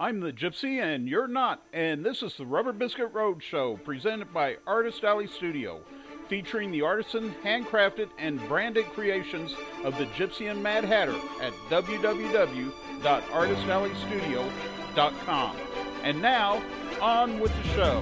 I'm the Gypsy, and you're not. And this is the Rubber Biskit Road Show, presented by Artist Alley Studio, featuring the artisan, handcrafted, and branded creations of the Gypsy and Mad Hatter at www.artistalleystudio.com. And now, on with the show.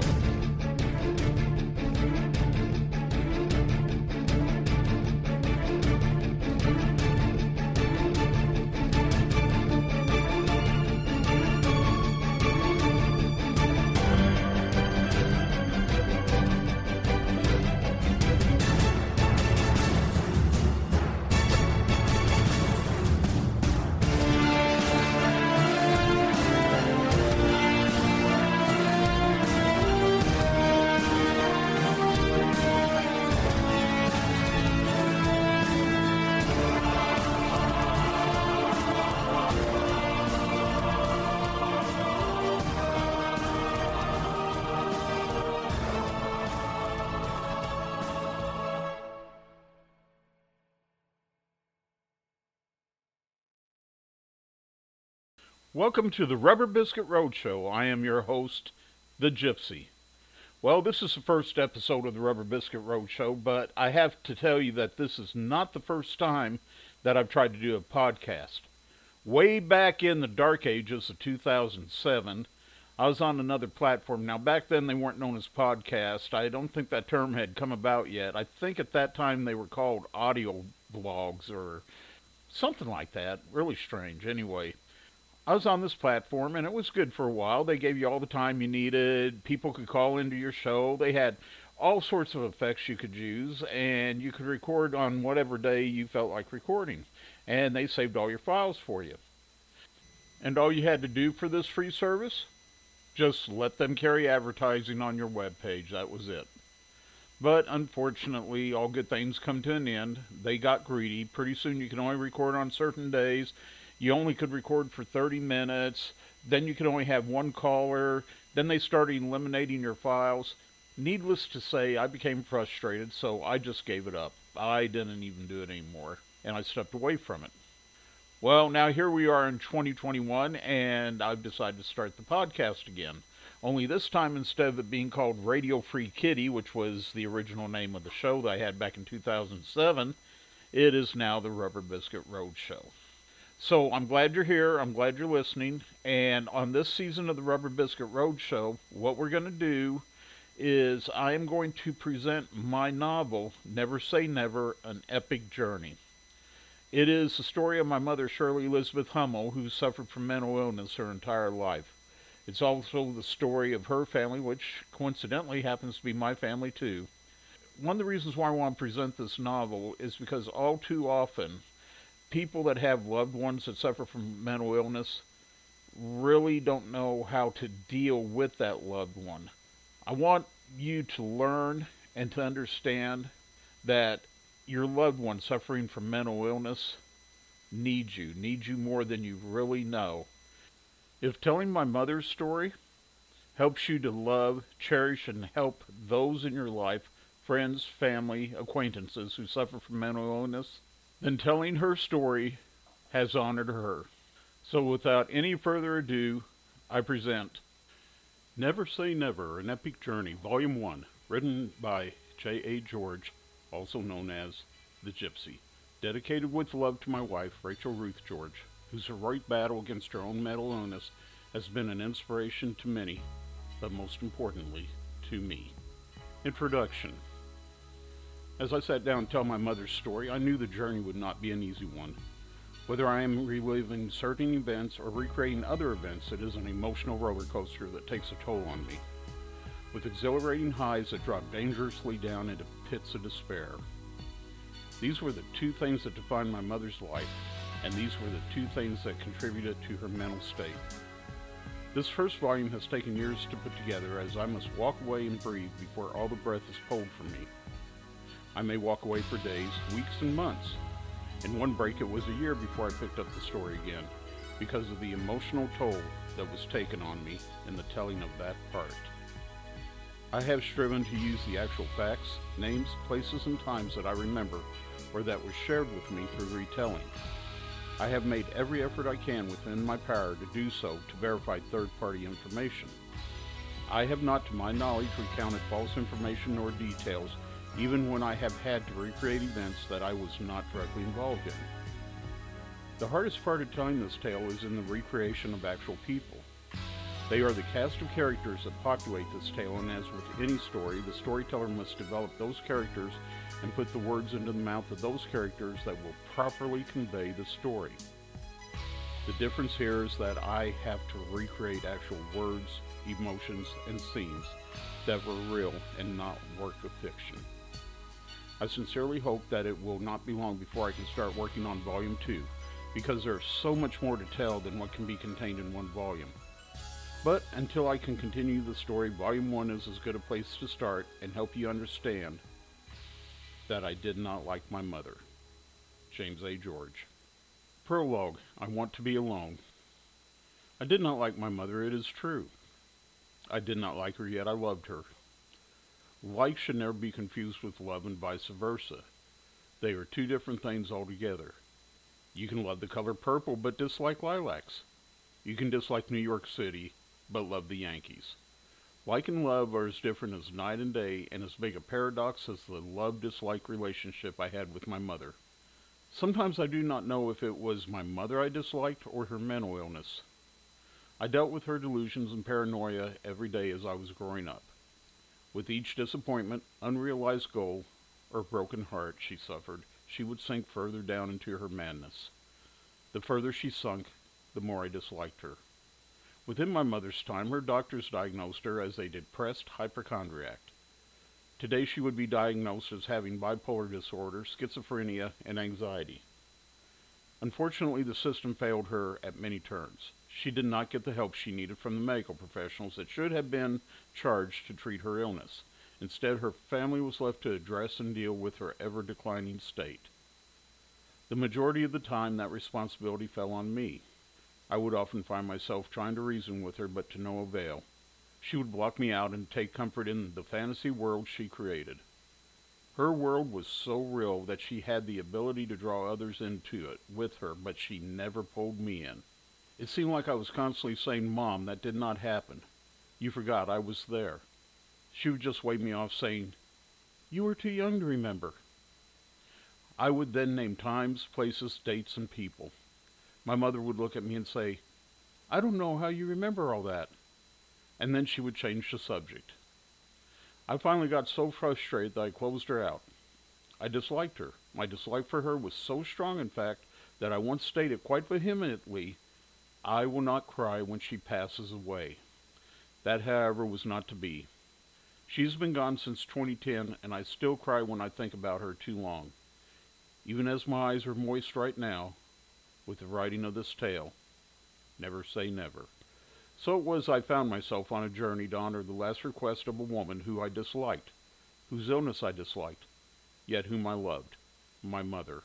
Welcome to the Rubber Biskit Roadshow. I am your host, The Gypsy. Well, this is the first episode of the Rubber Biskit Roadshow, but I have to tell you that this is not the first time that I've tried to do a podcast. Way back in the dark ages of 2007, I was on another platform. Now, back then they weren't known as podcast. I don't think that term had come about yet. I think at that time they were called audio blogs or something like that. Really strange. Anyway, I was on this platform and it was good for a while. They gave you all the time you needed. People could call into your show. They had all sorts of effects you could use and you could record on whatever day you felt like recording. And they saved all your files for you. And all you had to do for this free service? Just let them carry advertising on your web page. That was it. But unfortunately, all good things come to an end. They got greedy. Pretty soon you can only record on certain days you only could record for 30 minutes. Then you could only have one caller. Then they started eliminating your files. Needless to say, I became frustrated, so I just gave it up. I didn't even do it anymore, and I stepped away from it. Well, now here we are in 2021, and I've decided to start the podcast again. Only this time, instead of it being called Radio Free Kitty, which was the original name of the show that I had back in 2007, it is now the Rubber Biskit Road Show. So I'm glad you're here. I'm glad you're listening. And on this season of the Rubber Biskit Road Show, what we're going to do is I am going to present my novel, Never Say Never An Epic Journey. It is the story of my mother, Shirley Elizabeth Hummel, who suffered from mental illness her entire life. It's also the story of her family, which coincidentally happens to be my family too. One of the reasons why I want to present this novel is because all too often people that have loved ones that suffer from mental illness really don't know how to deal with that loved one. I want you to learn and to understand that your loved one suffering from mental illness needs you, needs you more than you really know. If telling my mother's story helps you to love, cherish, and help those in your life, friends, family, acquaintances who suffer from mental illness, then telling her story has honored her. So without any further ado, I present Never Say Never, An Epic Journey, Volume 1, written by J.A. George, also known as The Gypsy. Dedicated with love to my wife, Rachel Ruth George, whose heroic battle against her own mental illness has been an inspiration to many, but most importantly, to me. Introduction as I sat down to tell my mother's story, I knew the journey would not be an easy one. Whether I am reliving certain events or recreating other events, it is an emotional roller coaster that takes a toll on me, with exhilarating highs that drop dangerously down into pits of despair. These were the two things that defined my mother's life, and these were the two things that contributed to her mental state. This first volume has taken years to put together as I must walk away and breathe before all the breath is pulled from me. I may walk away for days, weeks, and months. In one break, it was a year before I picked up the story again, because of the emotional toll that was taken on me in the telling of that part. I have striven to use the actual facts, names, places, and times that I remember or that were shared with me through retelling. I have made every effort I can within my power to do so to verify third-party information. I have not, to my knowledge, recounted false information or details, even when I have had to recreate events that I was not directly involved in. The hardest part of telling this tale is in the recreation of actual people. They are the cast of characters that populate this tale, and as with any story, the storyteller must develop those characters and put the words into the mouth of those characters that will properly convey the story. The difference here is that I have to recreate actual words, emotions, and scenes that were real and not work of fiction. I sincerely hope that it will not be long before I can start working on Volume 2, because there is so much more to tell than what can be contained in one volume. But until I can continue the story, Volume 1 is as good a place to start and help you understand that I did not like my mother. James A. George. Prologue I want to be alone. I did not like my mother, it is true. I did not like her, yet I loved her. Like should never be confused with love and vice versa. They are two different things altogether. You can love the color purple but dislike lilacs. You can dislike New York City but love the Yankees. Like and love are as different as night and day, and as big a paradox as the love dislike relationship I had with my mother. Sometimes I do not know if it was my mother I disliked or her mental illness. I dealt with her delusions and paranoia every day as I was growing up. With each disappointment, unrealized goal, or broken heart she suffered, she would sink further down into her madness. The further she sunk, the more I disliked her. Within my mother's time, her doctors diagnosed her as a depressed hypochondriac. Today she would be diagnosed as having bipolar disorder, schizophrenia, and anxiety. Unfortunately, the system failed her at many turns. She did not get the help she needed from the medical professionals that should have been charged to treat her illness. Instead, her family was left to address and deal with her ever declining state. The majority of the time, that responsibility fell on me. I would often find myself trying to reason with her, but to no avail. She would block me out and take comfort in the fantasy world she created. Her world was so real that she had the ability to draw others into it with her, but she never pulled me in. It seemed like I was constantly saying, Mom, that did not happen. You forgot I was there. She would just wave me off, saying, You were too young to remember. I would then name times, places, dates, and people. My mother would look at me and say, I don't know how you remember all that. And then she would change the subject. I finally got so frustrated that I closed her out. I disliked her. My dislike for her was so strong, in fact, that I once stated quite vehemently, I will not cry when she passes away. That, however, was not to be. She's been gone since 2010, and I still cry when I think about her too long. Even as my eyes are moist right now, with the writing of this tale. Never say never. So it was I found myself on a journey to honor the last request of a woman who I disliked, whose illness I disliked, yet whom I loved, my mother.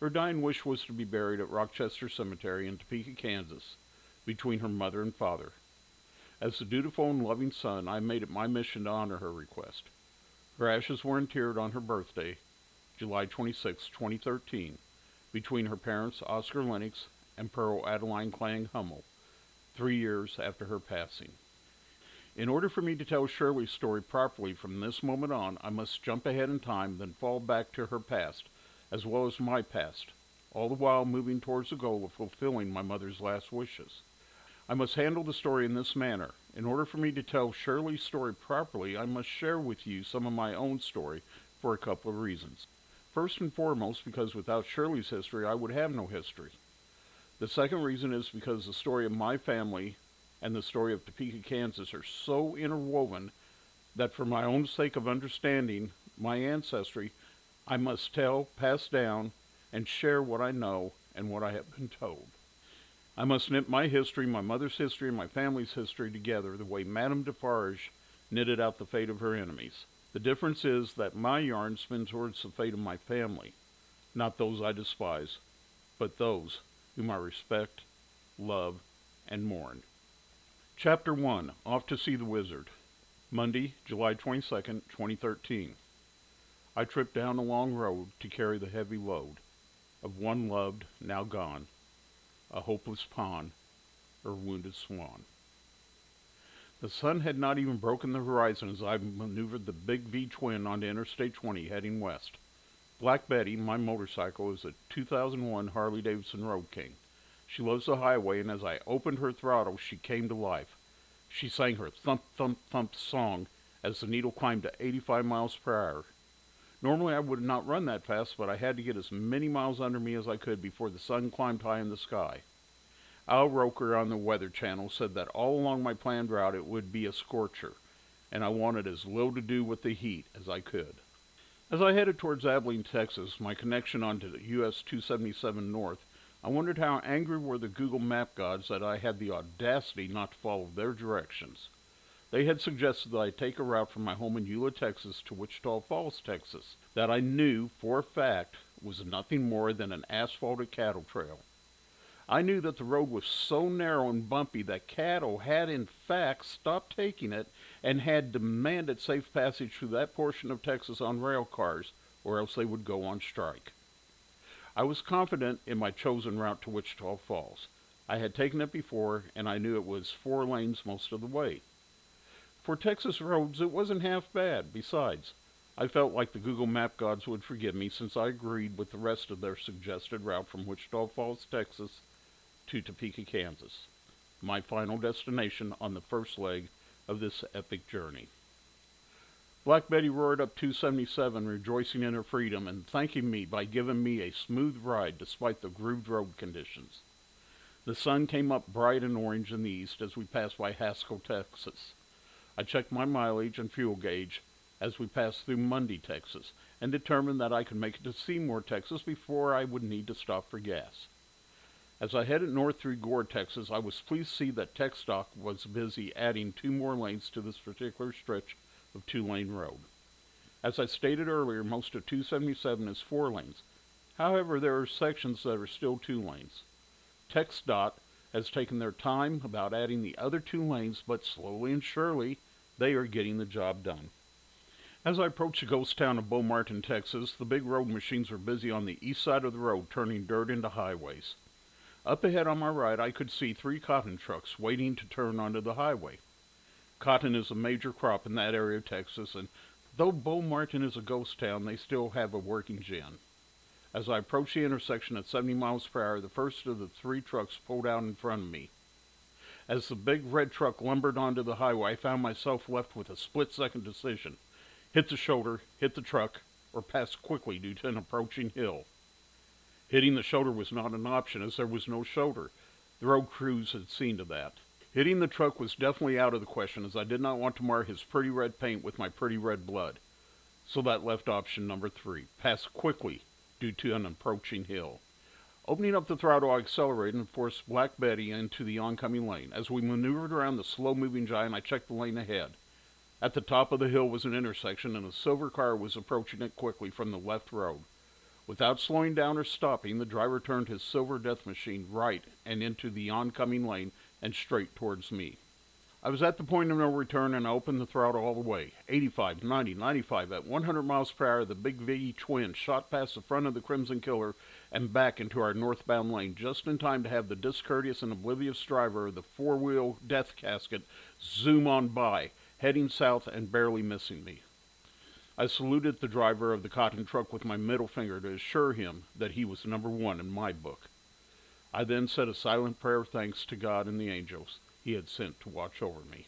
Her dying wish was to be buried at Rochester Cemetery in Topeka, Kansas, between her mother and father. As the dutiful and loving son, I made it my mission to honor her request. Her ashes were interred on her birthday, July 26, 2013, between her parents, Oscar Lennox and Pearl Adeline Klang Hummel, three years after her passing. In order for me to tell Shirley's story properly from this moment on, I must jump ahead in time, then fall back to her past, as well as my past, all the while moving towards the goal of fulfilling my mother's last wishes. I must handle the story in this manner. In order for me to tell Shirley's story properly, I must share with you some of my own story for a couple of reasons. First and foremost, because without Shirley's history, I would have no history. The second reason is because the story of my family and the story of Topeka, Kansas are so interwoven that for my own sake of understanding my ancestry, I must tell, pass down, and share what I know and what I have been told. I must knit my history, my mother's history, and my family's history together the way Madame Defarge knitted out the fate of her enemies. The difference is that my yarn spins towards the fate of my family, not those I despise, but those whom I respect, love, and mourn. Chapter 1 Off to See the Wizard. Monday, July 22nd, 2013. I tripped down a long road to carry the heavy load. of one loved, now gone, a hopeless pawn, or wounded swan. The sun had not even broken the horizon as I maneuvered the big V twin onto Interstate 20 heading west. Black Betty, my motorcycle, is a 2001 Harley Davidson Road King. She loves the highway, and as I opened her throttle, she came to life. She sang her thump, thump, thump song as the needle climbed to 85 miles per hour. Normally, I would not run that fast, but I had to get as many miles under me as I could before the sun climbed high in the sky. Al Roker on the Weather Channel said that all along my planned route it would be a scorcher, and I wanted as little to do with the heat as I could. As I headed towards Abilene, Texas, my connection onto the US 277 North, I wondered how angry were the Google Map gods that I had the audacity not to follow their directions. They had suggested that I take a route from my home in Eula, Texas to Wichita Falls, Texas, that I knew for a fact was nothing more than an asphalted cattle trail. I knew that the road was so narrow and bumpy that cattle had in fact stopped taking it and had demanded safe passage through that portion of Texas on rail cars, or else they would go on strike. I was confident in my chosen route to Wichita Falls. I had taken it before, and I knew it was four lanes most of the way. For Texas roads, it wasn't half bad. Besides, I felt like the Google Map gods would forgive me since I agreed with the rest of their suggested route from Wichita Falls, Texas to Topeka, Kansas, my final destination on the first leg of this epic journey. Black Betty roared up 277, rejoicing in her freedom and thanking me by giving me a smooth ride despite the grooved road conditions. The sun came up bright and orange in the east as we passed by Haskell, Texas. I checked my mileage and fuel gauge as we passed through Munday, Texas, and determined that I could make it to Seymour, Texas before I would need to stop for gas. As I headed north through Gore, Texas, I was pleased to see that TxDOT was busy adding two more lanes to this particular stretch of two-lane road. As I stated earlier, most of 277 is four lanes. However, there are sections that are still two lanes. TxDOT has taken their time about adding the other two lanes, but slowly and surely, they are getting the job done. As I approached the ghost town of Bomarton, Texas, the big road machines were busy on the east side of the road turning dirt into highways. Up ahead on my right, I could see three cotton trucks waiting to turn onto the highway. Cotton is a major crop in that area of Texas, and though Bomarton is a ghost town, they still have a working gin. As I approached the intersection at 70 miles per hour, the first of the three trucks pulled out in front of me. As the big red truck lumbered onto the highway, I found myself left with a split second decision hit the shoulder, hit the truck, or pass quickly due to an approaching hill. Hitting the shoulder was not an option as there was no shoulder. The road crews had seen to that. Hitting the truck was definitely out of the question as I did not want to mar his pretty red paint with my pretty red blood. So that left option number three, pass quickly due to an approaching hill. Opening up the throttle, I accelerated and forced Black Betty into the oncoming lane. As we maneuvered around the slow-moving giant, I checked the lane ahead. At the top of the hill was an intersection, and a silver car was approaching it quickly from the left road. Without slowing down or stopping, the driver turned his silver death machine right and into the oncoming lane and straight towards me. I was at the point of no return and I opened the throttle all the way. 85, 90, 95. At 100 miles per hour, the big V twin shot past the front of the Crimson Killer and back into our northbound lane just in time to have the discourteous and oblivious driver of the four wheel death casket zoom on by, heading south and barely missing me. I saluted the driver of the cotton truck with my middle finger to assure him that he was number one in my book. I then said a silent prayer of thanks to God and the angels he had sent to watch over me.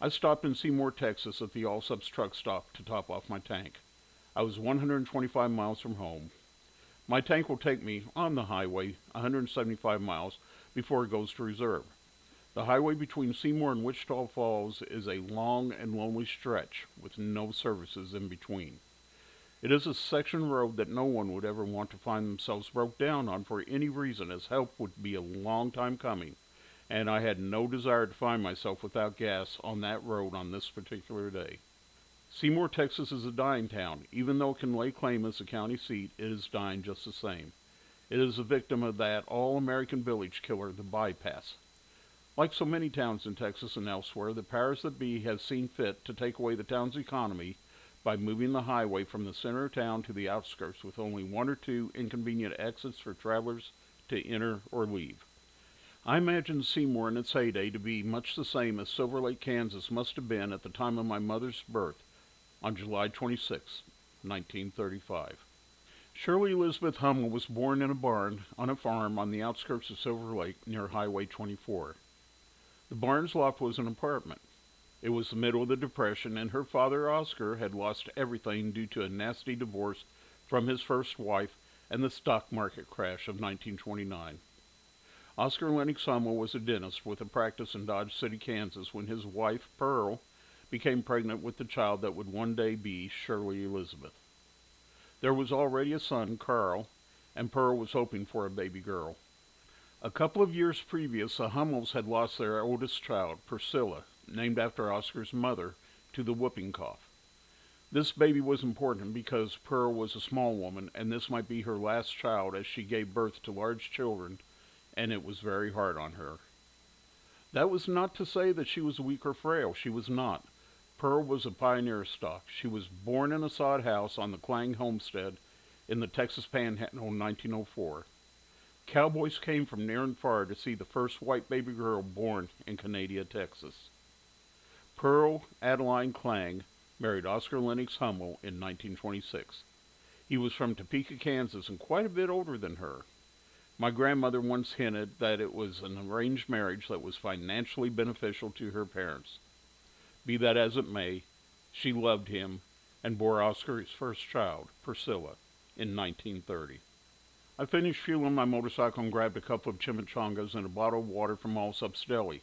I stopped in Seymour, Texas at the Allsup's truck stop to top off my tank. I was 125 miles from home. My tank will take me, on the highway, 175 miles before it goes to reserve. The highway between Seymour and Wichita Falls is a long and lonely stretch with no services in between. It is a section road that no one would ever want to find themselves broke down on for any reason, as help would be a long time coming, and I had no desire to find myself without gas on that road on this particular day. Seymour, Texas is a dying town. Even though it can lay claim as a county seat, it is dying just the same. It is a victim of that all American village killer, the bypass. Like so many towns in Texas and elsewhere, the powers that be have seen fit to take away the town's economy by moving the highway from the center of town to the outskirts with only one or two inconvenient exits for travelers to enter or leave. I imagine Seymour in its heyday to be much the same as Silver Lake, Kansas must have been at the time of my mother's birth on July 26, 1935. Shirley Elizabeth Hummel was born in a barn on a farm on the outskirts of Silver Lake near Highway 24. The barn's loft was an apartment. It was the middle of the Depression, and her father, Oscar, had lost everything due to a nasty divorce from his first wife and the stock market crash of 1929. Oscar Lennox Hummel was a dentist with a practice in Dodge City, Kansas, when his wife, Pearl, became pregnant with the child that would one day be Shirley Elizabeth. There was already a son, Carl, and Pearl was hoping for a baby girl. A couple of years previous, the Hummels had lost their oldest child, Priscilla, named after Oscar's mother, to the whooping cough. This baby was important because Pearl was a small woman, and this might be her last child as she gave birth to large children, and it was very hard on her. That was not to say that she was weak or frail. She was not. Pearl was a pioneer stock. She was born in a sod house on the Clang homestead in the Texas Panhandle in 1904. Cowboys came from near and far to see the first white baby girl born in Canadian, Texas. Pearl Adeline Clang married Oscar Lennox Hummel in 1926. He was from Topeka, Kansas, and quite a bit older than her. My grandmother once hinted that it was an arranged marriage that was financially beneficial to her parents. Be that as it may, she loved him and bore Oscar his first child, Priscilla, in 1930. I finished fueling my motorcycle and grabbed a couple of chimichangas and a bottle of water from Allsup's Deli.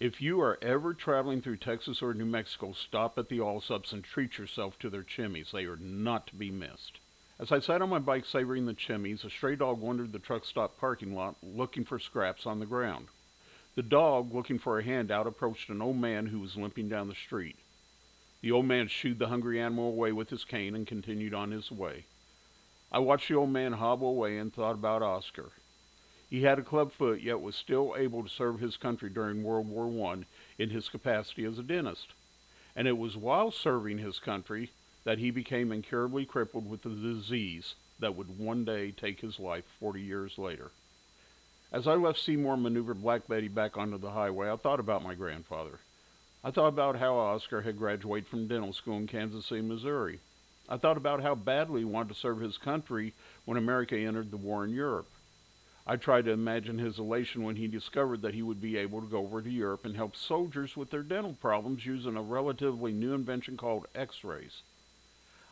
If you are ever traveling through Texas or New Mexico, stop at the Allsups and treat yourself to their chimneys. They are not to be missed. As I sat on my bike savoring the chimneys, a stray dog wandered the truck stop parking lot looking for scraps on the ground. The dog, looking for a handout, approached an old man who was limping down the street. The old man shooed the hungry animal away with his cane and continued on his way. I watched the old man hobble away and thought about Oscar. He had a club foot, yet was still able to serve his country during World War I in his capacity as a dentist. And it was while serving his country that he became incurably crippled with the disease that would one day take his life 40 years later. As I left Seymour and maneuvered Black Betty back onto the highway, I thought about my grandfather. I thought about how Oscar had graduated from dental school in Kansas City, Missouri. I thought about how badly he wanted to serve his country when America entered the war in Europe. I tried to imagine his elation when he discovered that he would be able to go over to Europe and help soldiers with their dental problems using a relatively new invention called x-rays.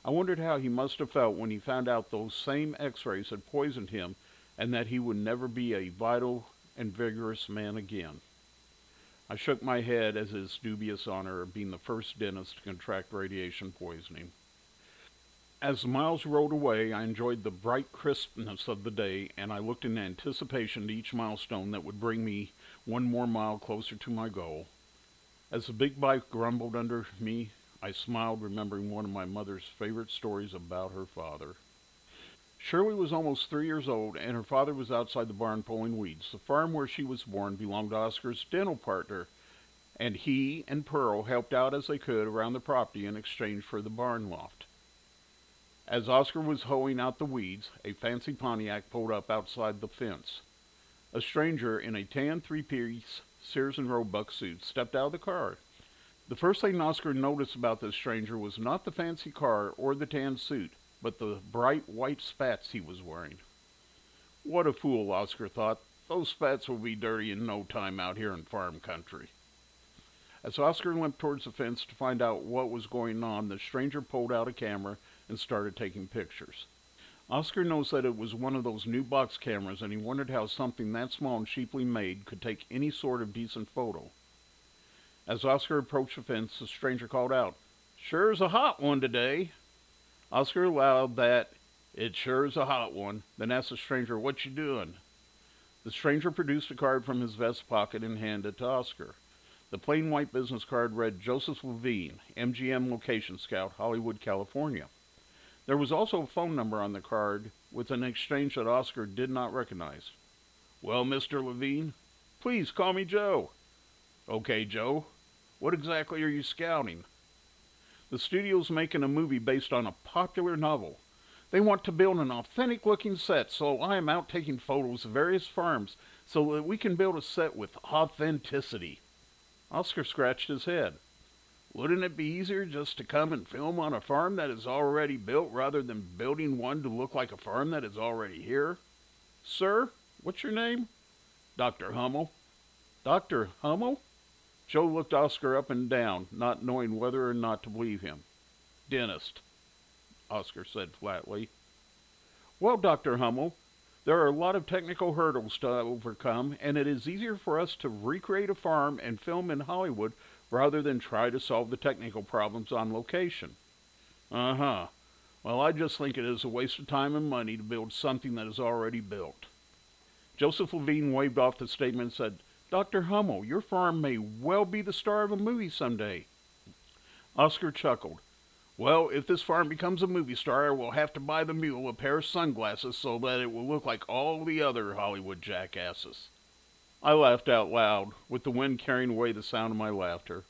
I wondered how he must have felt when he found out those same x-rays had poisoned him and that he would never be a vital and vigorous man again. I shook my head as his dubious honor of being the first dentist to contract radiation poisoning. As the miles rolled away, I enjoyed the bright crispness of the day, and I looked in anticipation to each milestone that would bring me one more mile closer to my goal. As the big bike grumbled under me, I smiled, remembering one of my mother's favorite stories about her father. Shirley was almost three years old, and her father was outside the barn pulling weeds. The farm where she was born belonged to Oscar's dental partner, and he and Pearl helped out as they could around the property in exchange for the barn loft. As Oscar was hoeing out the weeds, a fancy Pontiac pulled up outside the fence. A stranger in a tan three-piece Sears and Roebuck suit stepped out of the car. The first thing Oscar noticed about this stranger was not the fancy car or the tan suit, but the bright white spats he was wearing. What a fool, Oscar thought. Those spats will be dirty in no time out here in farm country. As Oscar limped towards the fence to find out what was going on, the stranger pulled out a camera and started taking pictures. Oscar knows that it was one of those new box cameras, and he wondered how something that small and cheaply made could take any sort of decent photo. As Oscar approached the fence, the stranger called out, Sure is a hot one today. Oscar allowed that, It sure is a hot one, then asked the stranger, What you doing? The stranger produced a card from his vest pocket and handed it to Oscar. The plain white business card read Joseph Levine, MGM Location Scout, Hollywood, California. There was also a phone number on the card with an exchange that Oscar did not recognize. Well, Mr. Levine, please call me Joe. Okay, Joe. What exactly are you scouting? The studio's making a movie based on a popular novel. They want to build an authentic looking set, so I am out taking photos of various farms so that we can build a set with authenticity. Oscar scratched his head. Wouldn't it be easier just to come and film on a farm that is already built rather than building one to look like a farm that is already here? Sir, what's your name? Dr. Hummel. Dr. Hummel? Joe looked Oscar up and down, not knowing whether or not to believe him. Dentist, Oscar said flatly. Well, Dr. Hummel, there are a lot of technical hurdles to overcome, and it is easier for us to recreate a farm and film in Hollywood rather than try to solve the technical problems on location. Uh huh. Well, I just think it is a waste of time and money to build something that is already built. Joseph Levine waved off the statement and said, Dr. Hummel, your farm may well be the star of a movie someday. Oscar chuckled. Well, if this farm becomes a movie star, I will have to buy the mule a pair of sunglasses so that it will look like all the other Hollywood jackasses. I laughed out loud, with the wind carrying away the sound of my laughter.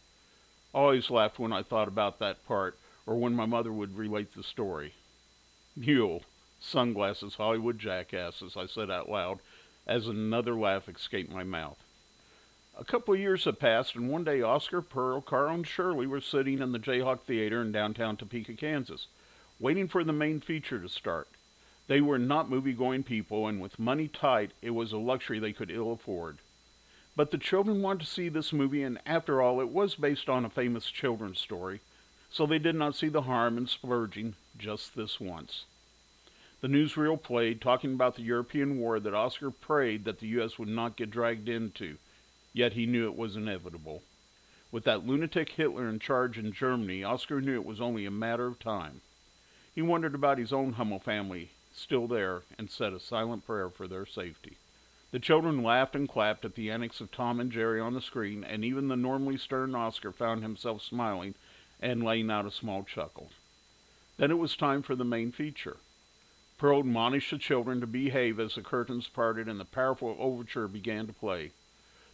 I always laughed when I thought about that part, or when my mother would relate the story. Mule, sunglasses, Hollywood jackasses, I said out loud, as another laugh escaped my mouth. A couple of years had passed, and one day Oscar, Pearl, Carl, and Shirley were sitting in the Jayhawk Theater in downtown Topeka, Kansas, waiting for the main feature to start. They were not movie going people, and with money tight, it was a luxury they could ill afford. But the children wanted to see this movie, and after all, it was based on a famous children's story, so they did not see the harm in splurging just this once. The newsreel played, talking about the European war that Oscar prayed that the U.S. would not get dragged into Yet he knew it was inevitable. With that lunatic Hitler in charge in Germany, Oscar knew it was only a matter of time. He wondered about his own Hummel family, still there, and said a silent prayer for their safety. The children laughed and clapped at the antics of Tom and Jerry on the screen, and even the normally stern Oscar found himself smiling and laying out a small chuckle. Then it was time for the main feature. Pearl admonished the children to behave as the curtains parted and the powerful overture began to play.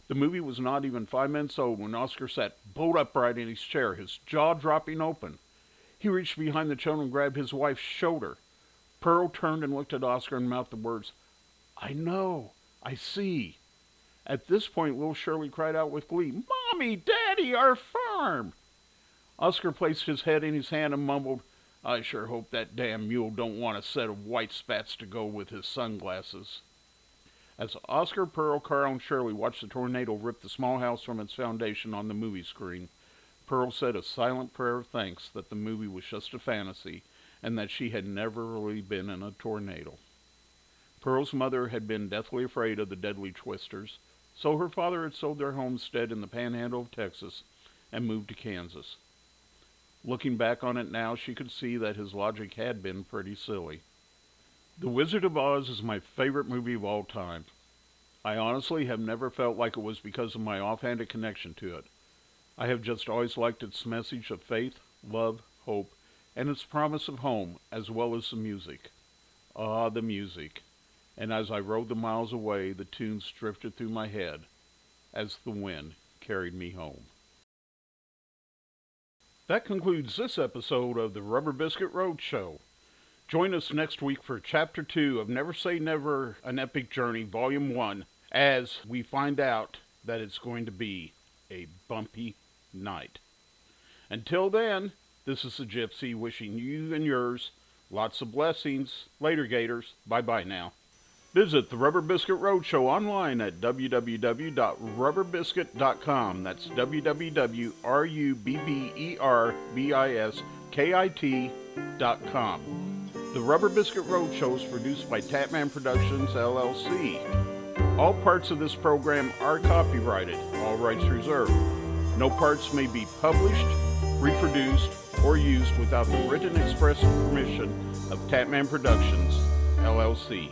The movie was not even five minutes old when Oscar sat bolt upright in his chair, his jaw dropping open. He reached behind the children and grabbed his wife's shoulder. Pearl turned and looked at Oscar and mouthed the words, I know, I see. At this point, little Shirley cried out with glee, Mommy, Daddy, our farm! Oscar placed his head in his hand and mumbled, I sure hope that damn mule don't want a set of white spats to go with his sunglasses. As Oscar, Pearl, Carl, and Shirley watched the tornado rip the small house from its foundation on the movie screen, Pearl said a silent prayer of thanks that the movie was just a fantasy and that she had never really been in a tornado. Pearl's mother had been deathly afraid of the deadly twisters, so her father had sold their homestead in the panhandle of Texas and moved to Kansas. Looking back on it now, she could see that his logic had been pretty silly. The Wizard of Oz is my favorite movie of all time. I honestly have never felt like it was because of my offhanded connection to it. I have just always liked its message of faith, love, hope, and its promise of home, as well as the music. Ah, the music. And as I rode the miles away, the tunes drifted through my head as the wind carried me home. That concludes this episode of the Rubber Biskit Road Show. Join us next week for Chapter 2 of Never Say Never An Epic Journey, Volume 1, as we find out that it's going to be a bumpy night. Until then, this is the Gypsy wishing you and yours lots of blessings. Later, Gators. Bye bye now. Visit the Rubber Biskit Roadshow online at www.rubberbiskit.com. That's www.rubberbiskit.com. The Rubber Biskit Roadshow is produced by Tatman Productions, LLC. All parts of this program are copyrighted, all rights reserved. No parts may be published, reproduced, or used without the written express permission of Tatman Productions, LLC.